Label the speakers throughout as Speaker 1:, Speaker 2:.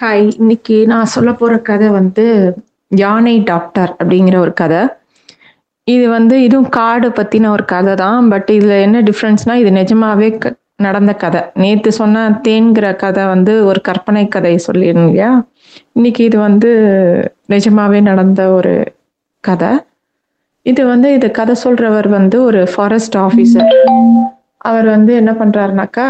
Speaker 1: Hi இன்னைக்கு நான் சொல்ல போற கதை வந்து யானை டாக்டர் அப்படிங்கிற ஒரு கதை. இது வந்து இதுவும் காடு பத்தின ஒரு கதை தான். பட் இதுல என்ன டிஃப்ரென்ஸ்னா இது நிஜமாவே க- நடந்த கதை. நேற்று சொன்ன தேன்கிற கதை வந்து ஒரு கற்பனை கதை சொல்லியிருந்தேன் இல்லையா? இன்னைக்கு இது வந்து நிஜமாவே நடந்த ஒரு கதை. இது வந்து இது கதை சொல்றவர் வந்து ஒரு ஃபாரஸ்ட் ஆஃபீஸர் அவர் வந்து என்ன பண்றாருனாக்கா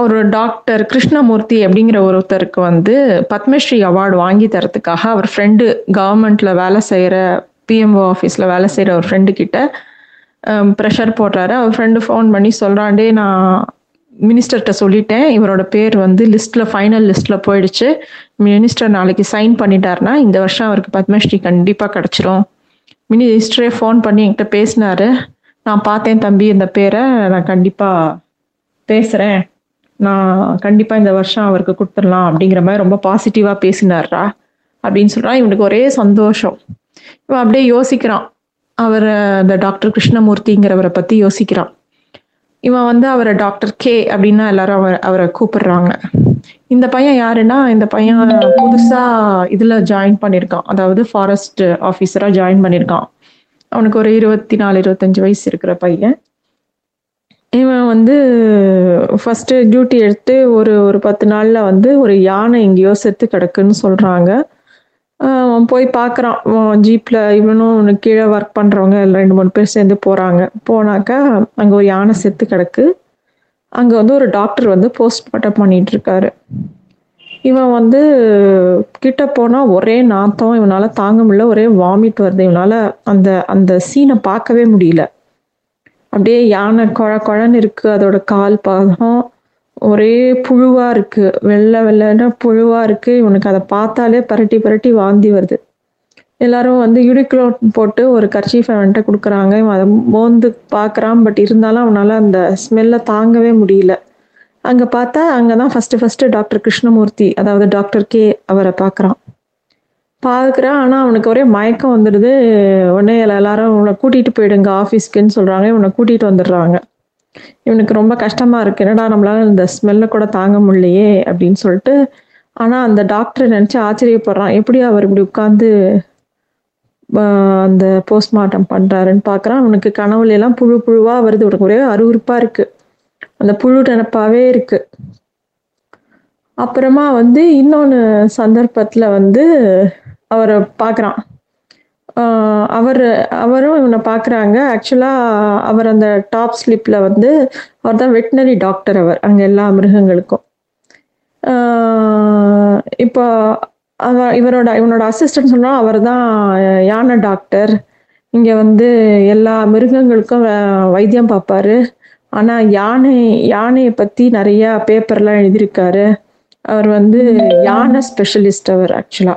Speaker 1: ஒரு டாக்டர் கிருஷ்ணமூர்த்தி அப்படிங்கிற ஒருத்தருக்கு வந்து பத்மஸ்ரீ அவார்டு வாங்கி தரத்துக்காக அவர் ஃப்ரெண்டு கவர்மெண்ட்ல வேலை செய்கிற பிஎம்ஓ ஆஃபீஸில் வேலை செய்கிற ஒரு ஃப்ரெண்டு கிட்ட ப்ரெஷர் போடுறாரு. அவர் ஃப்ரெண்டு ஃபோன் பண்ணி சொல்கிறாண்டே நான் மினிஸ்டர்கிட்ட சொல்லிட்டேன். இவரோட பேர் வந்து லிஸ்ட்டில் ஃபைனல் லிஸ்ட்டில் போயிடுச்சு. மினிஸ்டர் நாளைக்கு சைன் பண்ணிட்டாருன்னா இந்த வருஷம் அவருக்கு பத்மஸ்ரீ கண்டிப்பாக கிடச்சிரும். மினிஸ்டரே ஃபோன் பண்ணி என்கிட்ட பேசினாரு. நான் பார்த்தேன் தம்பி இந்த பேரை. நான் கண்டிப்பாக பேசுகிறேன் நான் கண்டிப்பாக இந்த வருஷம் அவருக்கு கொடுத்துடலாம் அப்படிங்கிற மாதிரி ரொம்ப பாசிட்டிவாக பேசினார்ரா அப்படின்னு சொல்கிறான் இவனுக்கு ஒரே சந்தோஷம். இவன் அப்படியே யோசிக்கிறான். அவர் அந்த டாக்டர் கிருஷ்ணமூர்த்திங்கிறவரை பற்றி யோசிக்கிறான். இவன் வந்து அவரை டாக்டர் கே அப்படின்னா எல்லாரும் அவர் அவரை கூப்பிடுறாங்க. இந்த பையன் யாருன்னா இந்த பையன் புதுசா இதுல ஜாயின் பண்ணியிருக்கான் அதாவது ஃபாரஸ்ட் ஆஃபீஸரா ஜாயின் பண்ணியிருக்கான் அவனுக்கு ஒரு இருபத்தி நாலு இருபத்தஞ்சு வயசு இருக்கிற பையன். வந்து ஃபஸ்ட்டு டியூட்டி எடுத்து ஒரு ஒரு பத்து நாளில் வந்து ஒரு யானை எங்கேயோ செத்து கிடக்குன்னு சொல்கிறாங்க அவன் போய் பார்க்குறான் ஜீப்பில் இவனும் கீழே ஒர்க் பண்ணுறவங்க எல்லாம் ரெண்டு மூணு பேர் சேர்ந்து போகிறாங்க போனாக்கா அங்கே ஒரு யானை செத்து கிடக்கு. அங்கே வந்து ஒரு டாக்டர் வந்து போஸ்ட்மார்ட்டம் பண்ணிகிட்ருக்காரு இவன் வந்து கிட்ட போனால் ஒரே நாத்தம் இவனால் தாங்க முடியல ஒரே வாமிட் வருது. இவனால் அந்த அந்த சீனை பார்க்கவே முடியல. அப்படியே யானை குழ குழன்னு இருக்கு அதோட கால் பாகம். ஒரே புழுவா இருக்கு வெள்ளை வெள்ளைன்னா புழுவா இருக்கு. இவனுக்கு அதை பார்த்தாலே பரட்டி பரட்டி வாந்தி வருது. எல்லாரும் வந்து யுடிக்ளோ போட்டு ஒரு கர்ச்சீஃப் அவன்கிட்ட கொடுக்குறாங்க. இவன் அதை மோந்து பார்க்குறான் பட் இருந்தாலும் அவனால் அந்த ஸ்மெல்லை தாங்கவே முடியல. அங்கே பார்த்தா அங்கே தான் ஃபஸ்ட்டு ஃபஸ்ட்டு டாக்டர் கிருஷ்ணமூர்த்தி அதாவது டாக்டர் கே அவரை பார்க்குறான். பார்க்குறான் ஆனா அவனுக்கு ஒரே மயக்கம் வந்துடுது. உடனே எல்லாரும் இவனை கூட்டிட்டு போயிடுங்க ஆஃபீஸ்க்குன்னு சொல்றாங்க. இவனை கூட்டிட்டு வந்துடுறாங்க. இவனுக்கு ரொம்ப கஷ்டமா இருக்கு. என்னடா நம்மளால இந்த ஸ்மெல்ல கூட தாங்க முடியலையே அப்படின்னு சொல்லிட்டு ஆனா அந்த டாக்டர் நினைச்சு ஆச்சரியப்படுறான். எப்படி அவர் இப்படி உட்கார்ந்து அந்த போஸ்ட்மார்ட்டம் பண்றாருன்னு பார்க்குறான் அவனுக்கு கனவுல எல்லாம் புழு புழுவா வருது. உனக்கு ஒரே அருவருப்பா இருக்கு. அந்த புழு நினப்பாவே இருக்கு. அப்புறமா வந்து இன்னொன்று சந்தர்ப்பத்தில் வந்து அவரை பார்க்குறான் அவர் அவரும் இவனை பார்க்குறாங்க ஆக்சுவலாக அவர் அந்த டாப் ஸ்லிப்பில் வந்து அவர் தான் வெட்டினரி டாக்டர் அவர் அங்கே எல்லா மிருகங்களுக்கும். இப்போ அவ இவரோட இவனோட அசிஸ்டன்ட் சொன்னா அவர் தான் யானை டாக்டர் இங்க வந்து எல்லா மிருகங்களுக்கும் வைத்தியம் பார்ப்பாரு ஆனா யானை யானையை பத்தி நிறைய பேப்பர்லாம் எழுதியிருக்காரு. அவர் வந்து யானை ஸ்பெஷலிஸ்ட் அவர் ஆக்சுவலா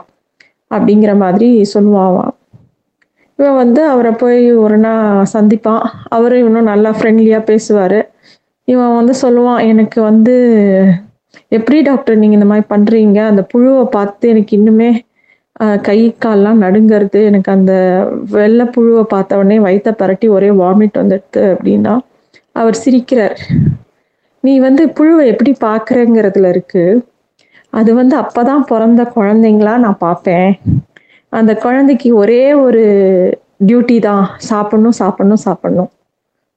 Speaker 1: அப்படிங்கிற மாதிரி சொல்லுவான் இவன் வந்து அவரை போய் ஒரு நாள் சந்திப்பான். அவரும் இவனும் நல்லா ஃப்ரெண்ட்லியா பேசுவாரு. இவன் வந்து சொல்லுவான் எனக்கு வந்து எப்படி டாக்டர் நீங்கள் இந்த மாதிரி பண்றீங்க? அந்த புழுவை பார்த்து எனக்கு இன்னுமே கை கால்லாம் நடுங்கிறது. எனக்கு அந்த வெள்ளை புழுவை பார்த்த உடனே வயிற்ற பரட்டி ஒரே வாமிட் வந்துடுது அப்படின்னா அவர் சிரிக்கிறார். நீ வந்து புழுவை எப்படி பார்க்கறங்கிறதுல இருக்கு. அது வந்து அப்பதான் பிறந்த குழந்தைங்களா நான் பார்ப்பேன். அந்த குழந்தைக்கு ஒரே ஒரு டியூட்டி தான். சாப்பிடணும் சாப்பிடணும் சாப்பிடணும்.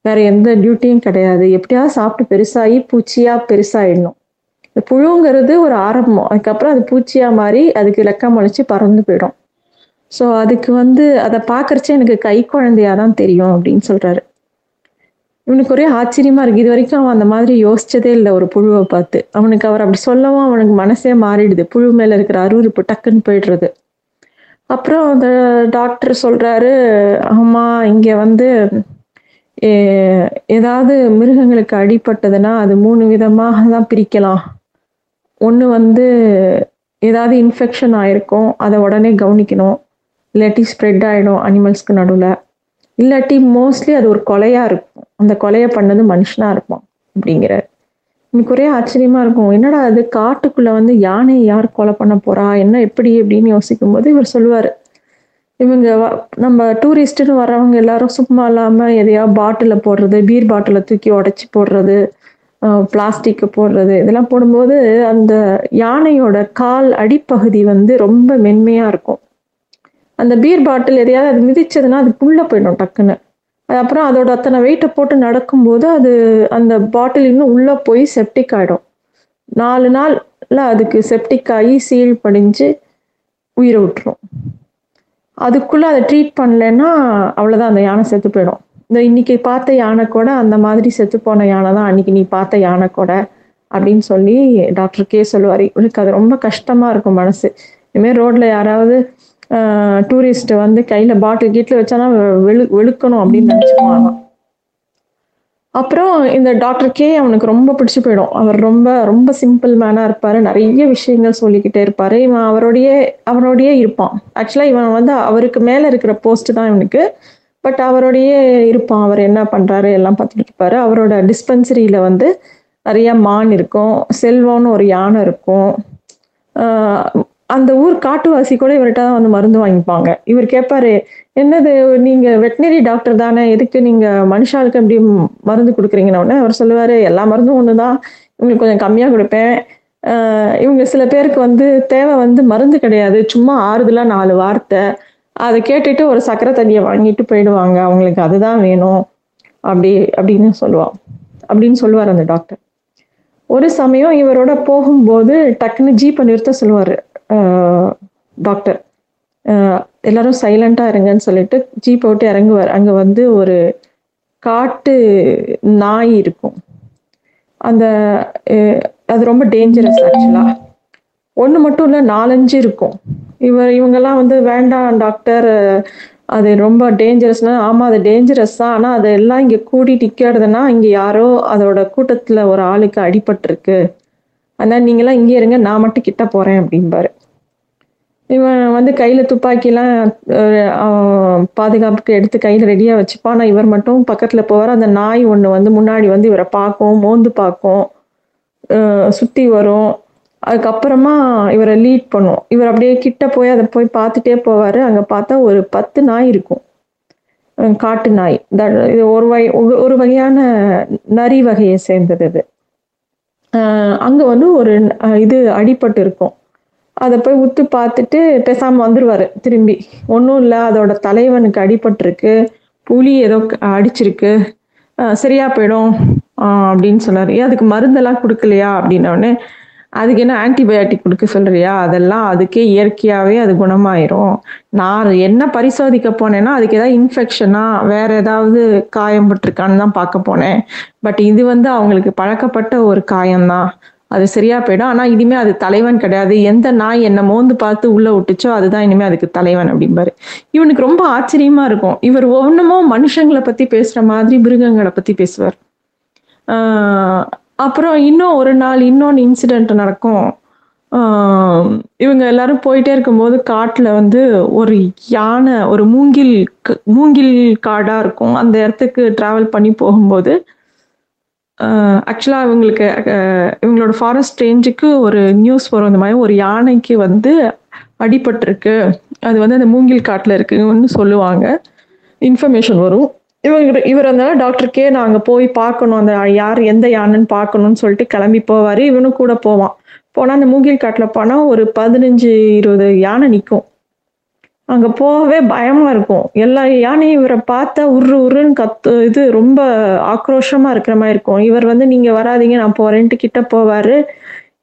Speaker 1: வேற எந்த டியூட்டியும் கிடையாது. எப்படியாவது சாப்பிட்டு பெருசாகி பூச்சியா பெருசாயிடணும். இந்த புழுங்கிறது ஒரு ஆரம்பம். அதுக்கப்புறம் அது பூச்சியா மாறி அதுக்கு லெக்கம் அழிச்சு பறந்து போயிடும். ஸோ அதுக்கு வந்து அதை பார்க்கறச்சே எனக்கு கை குழந்தையா தான் தெரியும் அப்படின்னு சொல்றாரு. இவனுக்கு ஒரே ஆச்சரியமா இருக்கு. இது வரைக்கும் அவன் அந்த மாதிரி யோசிச்சதே இல்லை ஒரு புழுவை பார்த்து. அவனுக்கு அவர் அப்படி சொல்லவும் அவனுக்கு மனசே மாறிடுது. புழு மேல இருக்கிற அருவருப்பு டக்குன்னு போயிடுறது. அப்புறம் அந்த டாக்டர் சொல்றாரு ஆமா இங்க வந்து ஏதாவது மிருகங்களுக்கு அடிபட்டதுன்னா அது மூணு விதமாக தான் பிரிக்கலாம். ஒன்று வந்து ஏதாவது இன்ஃபெக்ஷன் ஆயிருக்கும். அதை உடனே கவனிக்கணும். இல்லாட்டி ஸ்ப்ரெட் ஆகிடும் அனிமல்ஸ்க்கு நடுவில். இல்லாட்டி மோஸ்ட்லி அது ஒரு கொலையாக இருக்கும். அந்த கொலையை பண்ணது மனுஷனா இருப்பான் அப்படிங்கிறார். எனக்கு ஒரே ஆச்சரியமா இருக்கும். என்னடா அது காட்டுக்குள்ள வந்து யானையை யார் கொலை பண்ண போறா? என்ன எப்படி அப்படின்னு யோசிக்கும் போது இவர் சொல்லுவாரு. இவங்க வ- நம்ம டூரிஸ்ட்டுன்னு வர்றவங்க எல்லாரும் சும்மா இல்லாமல் எதையா பாட்டிலில் போடுறது பீர் பாட்டிலை தூக்கி உடச்சி போடுறது பிளாஸ்டிக்கு போடுறது இதெல்லாம் போடும்போது அந்த யானையோட கால் அடிப்பகுதி வந்து ரொம்ப மென்மையாக இருக்கும். அந்த பீர் பாட்டில் எதையாவது அது மிதிச்சதுன்னா அதுக்குள்ள போயிடும் டக்குன்னு. அப்புறம் அதோட அத்தனை வெயிட்டை போட்டு நடக்கும்போது அது அந்த பாட்டில் இன்னும் உள்ளே போய் செப்டிக் ஆகிடும் நாலு நாள்ல அதுக்கு செப்டிக் ஆகி சீல் படிஞ்சு உயிரை விட்டுரும். அதுக்குள்ள அதை ட்ரீட் பண்ணலைன்னா அவ்வளோதான் அந்த யானை செத்து போயிடும். இந்த இன்னைக்கு பார்த்த யானை கூட அந்த மாதிரி செத்து போன யானை தான் அன்னைக்கு நீ பார்த்த யானை கூட அப்படின்னு சொல்லி டாக்டர் கே சொல்லுவார். இவனுக்கு அது ரொம்ப கஷ்டமா இருக்கும் மனசு. இனிமேல் ரோட்ல யாராவது டூரிஸ்ட் வந்து கையில பாட்டில் கீட்டில் வச்சானா வெளு வெளுக்கணும் அப்படின்னு நினைச்சுக்குவாங்க. அப்புறம் இந்த டாக்டர் கே அவனுக்கு ரொம்ப பிடிச்சி போயிடும். அவர் ரொம்ப ரொம்ப சிம்பிள் மேனாக இருப்பார். நிறைய விஷயங்கள் சொல்லிக்கிட்டே இருப்பார். இவன் அவரோடைய அவரோடையே இருப்பான். ஆக்சுவலாக இவன் வந்து அவருக்கு மேலே இருக்கிற போஸ்ட் தான் இவனுக்கு. பட் அவரோடையே இருப்பான். அவர் என்ன பண்ணுறாரு எல்லாம் பார்த்துட்டு இருப்பாரு. அவரோட டிஸ்பென்சரியில் வந்து நிறைய மான் இருக்கும். செல்வம்னு ஒரு யானை இருக்கும். அந்த ஊர் காட்டுவாசி கூட இவர்கிட்ட தான் வந்து மருந்து வாங்கிப்பாங்க. இவர் கேட்பாரு என்னது நீங்க வெட்டினரி டாக்டர் தானே எதுக்கு நீங்க மனுஷாளுக்கு எப்படி மருந்து கொடுக்குறீங்கன்னு? அவர் சொல்லுவாரு எல்லா மருந்தும் ஒண்ணுதான் இவங்களுக்கு கொஞ்சம் கம்மியா கொடுப்பேன். இவங்க சில பேருக்கு வந்து தேவை வந்து மருந்து கிடையாது சும்மா ஆறுதலா நாலு வார்த்தை. அதை கேட்டுட்டு ஒரு சக்கரை தண்ணியை வாங்கிட்டு போயிடுவாங்க. அவங்களுக்கு அதுதான் வேணும். அப்படி அப்படின்னு சொல்லுவான். அப்படின்னு சொல்லுவார் அந்த டாக்டர். ஒரு சமயம் இவரோட போகும்போது டக்குன்னு ஜீப்பை நிறுத்த சொல்லுவார். டாக்டர் எல்லாரும் சைலண்டாக இருங்கன்னு சொல்லிட்டு ஜீப்பை விட்டு இறங்குவார். அங்கே வந்து ஒரு காட்டு நாய் இருக்கும். அந்த அது ரொம்ப டேஞ்சரஸ் ஆக்சுவலாக ஒன்று மட்டும் இல்லை நாலஞ்சு இருக்கும். இவர் இவங்கெல்லாம் வந்து வேண்டாம் டாக்டர் அது ரொம்ப டேஞ்சரஸ்னா ஆமாம் அது டேஞ்சரஸ் தான். ஆனால் அதெல்லாம் இங்கே கூடி நிற்கிறதுனா இங்கே யாரோ அதோட கூட்டத்தில் ஒரு ஆளுக்கு அடிபட்டிருக்கு. அதனால் நீங்களாம் இங்கே இருங்க நான் மட்டும் கிட்ட போகிறேன் அப்படிம்பாரு. இவன் வந்து கையில் துப்பாக்கிலாம் பாதுகாப்புக்கு எடுத்து கையில் ரெடியாக வச்சுப்பான். ஆனால் இவர் மட்டும் பக்கத்தில் போவார். அந்த நாய் ஒன்று வந்து முன்னாடி வந்து இவரை பார்க்கும் மோந்து பார்க்கும். சுற்றி வரும். அதுக்கப்புறமா இவரை லீட் பண்ணும். இவர் அப்படியே கிட்ட போய் அதை போய் பார்த்துட்டே போவார். அங்கே பார்த்தா ஒரு பத்து நாய் இருக்கும். காட்டு நாய். இது ஒரு வகை ஒரு வகையான நரி வகையை சேர்ந்தது இது. அங்கே வந்து ஒரு இது அடிபட்டு இருக்கும். அதை போய் உத்து பார்த்துட்டு பேசாமல் வந்துடுவார் திரும்பி. ஒன்றும் இல்லை அதோட தலைவனுக்கு அடிபட்டிருக்கு. புலி ஏதோ அடிச்சிருக்கு. சரியா போயிடும் அப்படின்னு சொன்னார். ஏன் அதுக்கு மருந்தெல்லாம் கொடுக்கலையா? அப்படின்னோடனே அதுக்கு என்ன ஆன்டிபயோட்டிக் கொடுக்க சொல்றியா? அதெல்லாம் அதுக்கே இயற்கையாகவே அது குணமாயிரும். நான் என்ன பரிசோதிக்க போனேன்னா அதுக்கு ஏதாவது இன்ஃபெக்ஷனா வேற ஏதாவது காயம் பட்டிருக்கான்னு தான் பார்க்க போனேன். பட் இது வந்து அவங்களுக்கு பழக்கப்பட்ட ஒரு காயம்தான். அது சரியா போயிடும். ஆனா இனிமே அது தலைவன் கிடையாது. எந்த நாய் என்ன மோந்து பார்த்து உள்ள விட்டுச்சோ அதுதான் இனிமே அதுக்கு தலைவன் அப்படிம்பாரு. இவனுக்கு ரொம்ப ஆச்சரியமா இருக்கும். இவர் ஒவ்வொன்றுமோ மனுஷங்களை பத்தி பேசுற மாதிரி மிருகங்களை பத்தி பேசுவார். அப்புறம் இன்னும் ஒரு நாள் இன்னொன்று இன்சிடென்ட் நடக்கும். இவங்க எல்லாரும் போயிட்டே இருக்கும்போது காட்டில் வந்து ஒரு யானை ஒரு மூங்கில் மூங்கில் காடாக இருக்கும். அந்த இடத்துக்கு ட்ராவல் பண்ணி போகும்போது ஆக்சுவலாக இவங்களுக்கு இவங்களோட ஃபாரஸ்ட் ரேஞ்சுக்கு ஒரு நியூஸ் வரும். இந்த மாதிரி ஒரு யானைக்கு வந்து அடிபட்டிருக்கு. அது வந்து அந்த மூங்கில் காட்டில் இருக்குன்னு சொல்லுவாங்க. இன்ஃபர்மேஷன் வரும். இவங்க இவர் அந்த டாக்டருக்கே நாங்கள் போய் பார்க்கணும். அந்த யார் எந்த யானைன்னு பார்க்கணும்னு சொல்லிட்டு கிளம்பி போவார். இவனும் கூட போவான். போனால் அந்த மூங்கில் காட்டில் போனால் ஒரு பதினஞ்சு இருபது யானை நிற்கும் அங்கே போகவே பயமா இருக்கும். எல்லா யானையும் இவரை பார்த்தா உரு உருன்னு கத்து இது ரொம்ப ஆக்ரோஷமா இருக்கிற மாதிரி இருக்கும். இவர் வந்து நீங்க வராதீங்க நான் போறேன்ட்டு கிட்ட போவாரு.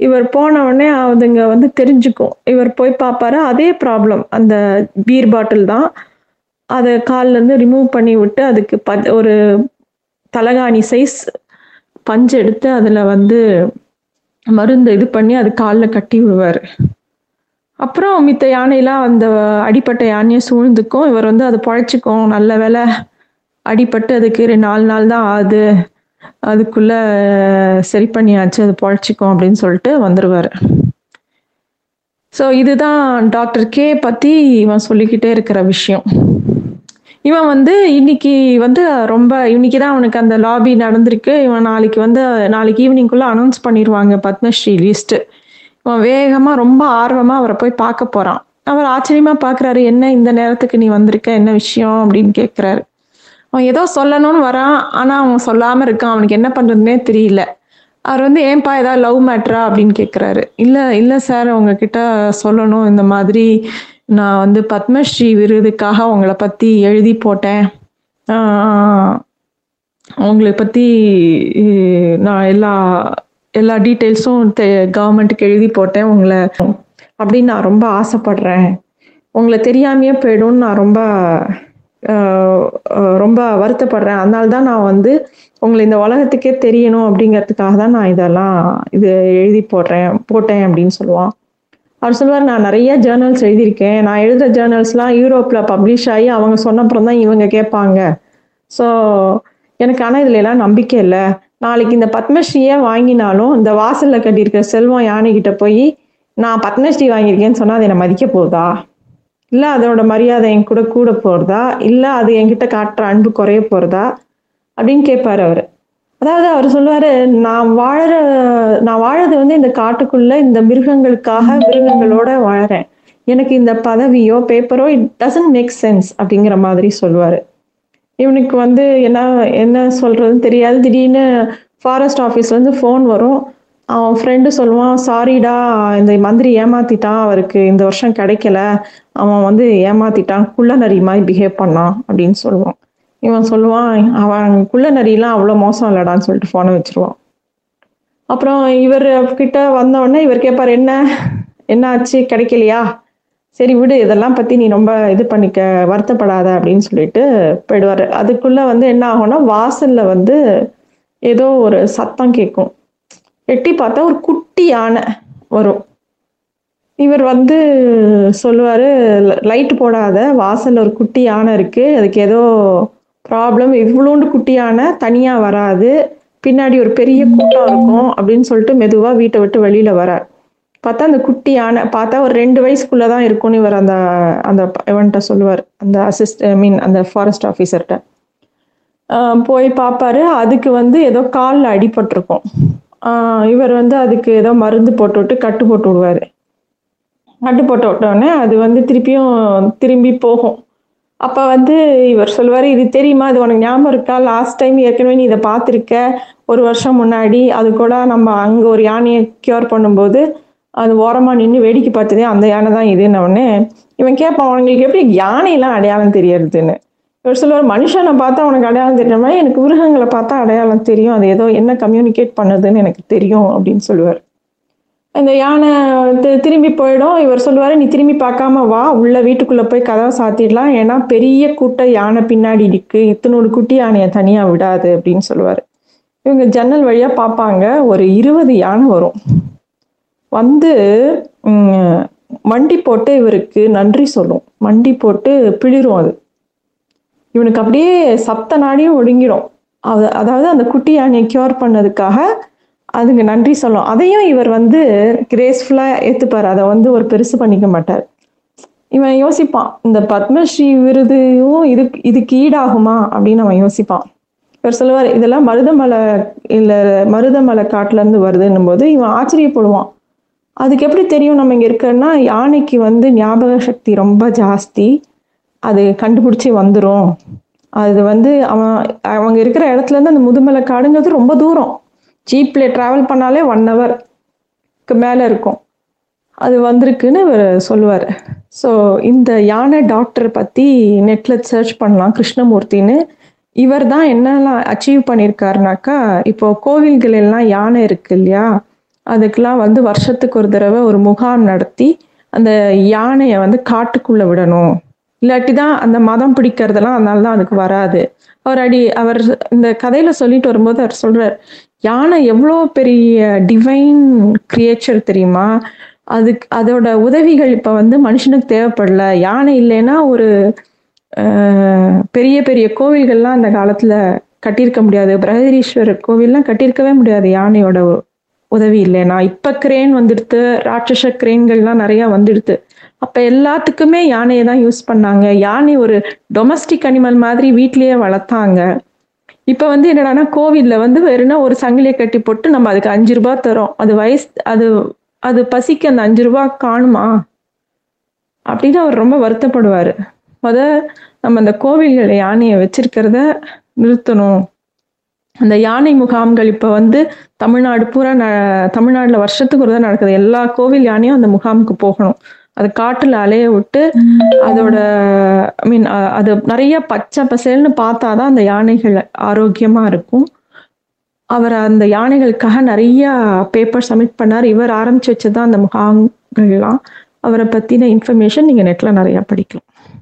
Speaker 1: இவர் போன உடனே அதுங்க வந்து தெரிஞ்சுக்கும். இவர் போய் பார்ப்பாரு. அதே ப்ராப்ளம் அந்த பீர் பாட்டில் தான். அதை கால்லருந்து ரிமூவ் பண்ணி விட்டு அதுக்கு ப ஒரு தலகாணி சைஸ் பஞ்சு எடுத்து அதில் வந்து மருந்து இது பண்ணி அது காலில் கட்டி விடுவார். அப்புறம் மித்த யானையெல்லாம் அந்த அடிப்பட்ட யானையை சூழ்ந்துக்கும். இவர் வந்து அதை பழைச்சிக்கும். நல்ல வேலை அடிப்பட்டு அதுக்கு நாலு நாள் தான் ஆகுது. அதுக்குள்ள சரி பண்ணியாச்சு. அது பழச்சிக்கும் அப்படின்னு சொல்லிட்டு வந்துடுவார் ஸோ இதுதான் டாக்டர் கே பற்றி இவன் சொல்லிக்கிட்டே இருக்கிற விஷயம். இவன் வந்து இன்னைக்கு வந்து ரொம்ப இன்னைக்கு தான் அவனுக்கு அந்த லாபி நடந்திருக்கு. இவன் நாளைக்கு வந்து நாளைக்கு ஈவினிங்குள்ளே அனௌன்ஸ் பண்ணிடுவாங்க பத்மஸ்ரீ லிஸ்ட்டு இவன் வேகமா ரொம்ப ஆர்வமா அவரை போய் பார்க்க போறான். அவர் ஆச்சரியமா பாக்குறாரு என்ன இந்த நேரத்துக்கு நீ வந்திருக்க? என்ன விஷயம்? அப்படின்னு கேட்கிறாரு. அவன் ஏதோ சொல்லணும்னு வரான் ஆனா அவன் சொல்லாம இருக்கான். அவனுக்கு என்ன பண்ணுறதுனே தெரியல. அவர் வந்து ஏன்பா ஏதாவது லவ் மேட்ரா? அப்படின்னு கேட்குறாரு. இல்லை இல்லை சார் உங்ககிட்ட சொல்லணும். இந்த மாதிரி நான் வந்து பத்மஸ்ரீ விருதுக்காக உங்களை பற்றி எழுதி போட்டேன். உங்களை பற்றி நான் எல்லா எல்லா டீட்டெயில்ஸும் கவர்மெண்ட்டுக்கு எழுதி போட்டேன். உங்களை அப்படின்னு நான் ரொம்ப ஆசைப்படுறேன். உங்களை தெரியாமையே போயிடும்னு நான் ரொம்ப ரொம்ப வருத்தப்படுறேன். அதனால தான் நான் வந்து உங்களை இந்த உலகத்துக்கே தெரியணும் அப்படிங்கிறதுக்காக தான் நான் இதெல்லாம் இது எழுதி போடுறேன் போட்டேன் அப்படின்னு சொல்லுவான். அவர் சொல்லுவார் நான் நிறைய ஜேர்னல்ஸ் எழுதியிருக்கேன். நான் எழுதுகிற ஜேர்னல்ஸ்லாம் யூரோப்பில் பப்ளிஷ் ஆகி அவங்க சொன்னப்புறம் தான் இவங்க கேட்பாங்க. ஸோ எனக்கு ஆனால் இதுல எல்லாம் நம்பிக்கை இல்லை. நாளைக்கு இந்த பத்மஸ்ரீயை வாங்கினாலும் இந்த வாசலில் கட்டியிருக்கிற செல்வம் யானைகிட்ட போய் நான் பத்மஸ்ரீ வாங்கியிருக்கேன்னு சொன்னால் அது என்னை மதிக்க போகுதா? இல்லை அதோட மரியாதை என் கூட கூட போகிறதா இல்லை அது என்கிட்ட காட்டுற அன்பு குறைய போகிறதா அப்படின்னு கேட்பார் அவர். அதாவது அவர் சொல்லுவார் நான் வாழற நான் வாழறது வந்து இந்த காட்டுக்குள்ளே இந்த மிருகங்களுக்காக மிருகங்களோட வாழறேன். எனக்கு இந்த பதவியோ பேப்பரோ இட் டசன்ட் மேக் சென்ஸ் அப்படிங்கிற மாதிரி சொல்லுவாரு. இவனுக்கு வந்து என்ன என்ன சொல்கிறதுன்னு தெரியாது. திடீர்னு ஃபாரஸ்ட் ஆஃபீஸ்லேருந்து ஃபோன் வரும். அவன் ஃப்ரெண்டு சொல்லுவான் சாரிடா இந்த மந்திரி ஏமாத்திட்டான் அவருக்கு இந்த வருஷம் கிடைக்கல. அவன் வந்து ஏமாத்திட்டான் குள்ள நரி மாதிரி பிஹேவ் பண்ணான் அப்படின்னு சொல்லுவான். இவன் சொல்லுவான் அவன் குள்ள நரியெலாம் அவ்வளோ மோசம் இல்லடான்னு சொல்லிட்டு ஃபோனை வச்சிருவான். அப்புறம் இவர் கிட்ட வந்தவொடனே இவர் கேட்பார் என்ன? என்ன ஆச்சு? கிடைக்கலையா? சரி விடு இதெல்லாம் பத்தி நீ ரொம்ப இது பண்ணிக்க வருத்தப்படாத அப்படின்னு சொல்லிட்டு போயிடுவாரு. அதுக்குள்ள வந்து என்ன ஆகும்னா வாசல்ல வந்து ஏதோ ஒரு சத்தம் கேட்கும். எட்டி பார்த்தா ஒரு குட்டி யானை வரும். இவர் வந்து சொல்லுவாரு லைட் போடாத வாசல்ல ஒரு குட்டி யானை இருக்கு. அதுக்கு ஏதோ ப்ராப்ளம் இவ்வளோண்டு குட்டி யானை தனியா வராது. பின்னாடி ஒரு பெரிய கூட்டம் இருக்கும் அப்படின்னு சொல்லிட்டு மெதுவா வீட்டை விட்டு வெளியில வரார். பார்த்தா அந்த குட்டி யானை பார்த்தா ஒரு ரெண்டு வயசுக்குள்ள தான் இருக்கும்னு இவர் அந்த அந்த இவன்கிட்ட சொல்லுவார். அந்த அசிஸ்ட் ஐ மீன் அந்த ஃபாரஸ்ட் ஆஃபீஸர்கிட்ட போய் பார்ப்பாரு. அதுக்கு வந்து ஏதோ காலில் அடிபட்டிருக்கும். இவர் வந்து அதுக்கு ஏதோ மருந்து போட்டு விட்டு கட்டு போட்டு விடுவாரு. கட்டு போட்டு விட்டோடனே அது வந்து திருப்பியும் திரும்பி போகும். அப்போ வந்து இவர் சொல்லுவார் இது தெரியுமா? இது உனக்கு ஞாபகம் இருக்கா? லாஸ்ட் டைம் ஏற்கனவே நீ இதை பார்த்துருக்க. ஒரு வருஷம் முன்னாடி அது கூட நம்ம அங்கே ஒரு யானையை க்யூர் பண்ணும்போது அது ஓரமாக நின்று வேடிக்கை பார்த்ததே அந்த யானை தான் இதுன்னொடனே இவன் கேட்பான் உனங்களுக்கு எப்படி யானையெல்லாம் அடையாளம் தெரியறதுன்னு? இவர் சொல்லுவார் மனுஷனை பார்த்தா உனக்கு அடையாளம் தெரியுற மாதிரி எனக்கு மிருகங்களை பார்த்தா அடையாளம் தெரியும். அது ஏதோ என்ன கம்யூனிகேட் பண்ணுதுன்னு எனக்கு தெரியும் அப்படின்னு சொல்லுவார். அந்த யானை திரும்பி போயிடும். இவர் சொல்லுவாரு நீ திரும்பி பார்க்காம வா உள்ள வீட்டுக்குள்ளே போய் கதவை சாத்திடலாம். ஏன்னா பெரிய கூட்ட யானை பின்னாடி இருக்கு இத்தனோடு குட்டி யானையை தனியாக விடாது அப்படின்னு சொல்லுவாரு. இவங்க ஜன்னல் வழியா பார்ப்பாங்க. ஒரு இருபது யானை வரும். வந்து மண்டி போட்டு இவருக்கு நன்றி சொல்லும். மண்டி போட்டு பிளிரும் அது. இவனுக்கு அப்படியே சப்த நாடியும் ஒடுங்கிடும். அது அதாவது அந்த குட்டி யானையை கியூர் பண்ணதுக்காக அதுங்க நன்றி சொல்லும். அதையும் இவர் வந்து கிரேஸ்ஃபுல்லாக ஏற்றுப்பார் அதை வந்து ஒரு பெருசு பண்ணிக்க மாட்டார். இவன் யோசிப்பான் இந்த பத்மஸ்ரீ விருதையும் இது இதுக்கு ஈடாகுமா அப்படின்னு அவன் யோசிப்பான். இவர் சொல்லுவார் இதெல்லாம் மருதமலை இல்லை மருதமலை காட்டிலேருந்து வருதுன்னும் போது இவன் ஆச்சரியப்படுவான். அதுக்கு எப்படி தெரியும் நம்ம இங்கே இருக்கோன்னா யானைக்கு வந்து ஞாபக சக்தி ரொம்ப ஜாஸ்தி. அது கண்டுபிடிச்சி வந்துடும் அது வந்து அவன் அவங்க இருக்கிற இடத்துலேருந்து அந்த முதுமலை காடுங்கிறது ரொம்ப தூரம். ஜீப்பில் ட்ராவல் பண்ணாலே ஒன் ஹவர்க்கு மேலே இருக்கும். அது வந்திருக்குன்னு இவர் சொல்லுவார். ஸோ இந்த யானை டாக்டர் பற்றி நெட்டில் சர்ச் பண்ணலாம் கிருஷ்ணமூர்த்தின்னு. இவர் தான் என்னெல்லாம் அச்சீவ் பண்ணியிருக்காருனாக்கா இப்போ கோவில்கள் எல்லாம் யானை இருக்கு இல்லையா? அதுக்கெல்லாம் வந்து வருஷத்துக்கு ஒரு தடவை ஒரு முகாம் நடத்தி அந்த யானையை வந்து காட்டுக்குள்ளே விடணும். இல்லாட்டி தான் அந்த மதம் பிடிக்கிறதெல்லாம் அதனால தான் அதுக்கு வராது. அவர் அடி அவர் இந்த கதையில சொல்லிட்டு வரும்போது அவர் சொல்றார் யானை எவ்வளோ பெரிய டிவைன் கிரியேச்சர் தெரியுமா? அதுக்கு அதோட உதவிகள் இப்போ வந்து மனுஷனுக்கு தேவைப்படல. யானை இல்லைன்னா ஒரு பெரிய பெரிய கோவில்கள்லாம் அந்த காலத்தில் கட்டியிருக்க முடியாது. பிரகதீஸ்வரர் கோவில்லாம் கட்டியிருக்கவே முடியாது யானையோட உதவி இல்லைன்னா இப்ப கிரேன் வந்துடுத்து ராட்சச கிரேன்கள்லாம் நிறைய வந்துடுது அப்ப எல்லாத்துக்குமே யானையை தான் யூஸ் பண்ணாங்க. யானை ஒரு டொமஸ்டிக் அனிமல் மாதிரி வீட்லயே வளர்த்தாங்க. இப்ப வந்து என்னடான்னா கோவில்ல வந்து வெறும்னா ஒரு சங்கிலியை கட்டி போட்டு நம்ம அதுக்கு அஞ்சு ரூபாய் தரோம். அது வயசு அது அது பசிக்கு அந்த அஞ்சு ரூபாய் காணுமா? அப்படின்னு அவர் ரொம்ப வருத்தப்படுவாரு. முத நம்ம அந்த கோவில்கள் யானையை வச்சிருக்கிறத நிறுத்தணும். அந்த யானை முகாம்கள் இப்போ வந்து தமிழ்நாடு பூரா ந தமிழ்நாட்டில் வருஷத்துக்கு ஒரு தான் நடக்குது. எல்லா கோவில் யானையும் அந்த முகாமுக்கு போகணும். அது காட்டுல அலைய விட்டு அதோட ஐ மீன் அது நிறைய பச்சை பசேல்னு பார்த்தாதான் அந்த யானைகள் ஆரோக்கியமா இருக்கும். அவர் அந்த யானைகளுக்காக நிறைய பேப்பர் சப்மிட் பண்ணார். இவர் ஆரம்பிச்சு வச்சதுதான் அந்த முகாம்கள்லாம். அவரை பத்தின இன்ஃபர்மேஷன் நீங்க நெட்ல நிறைய படிக்கலாம்.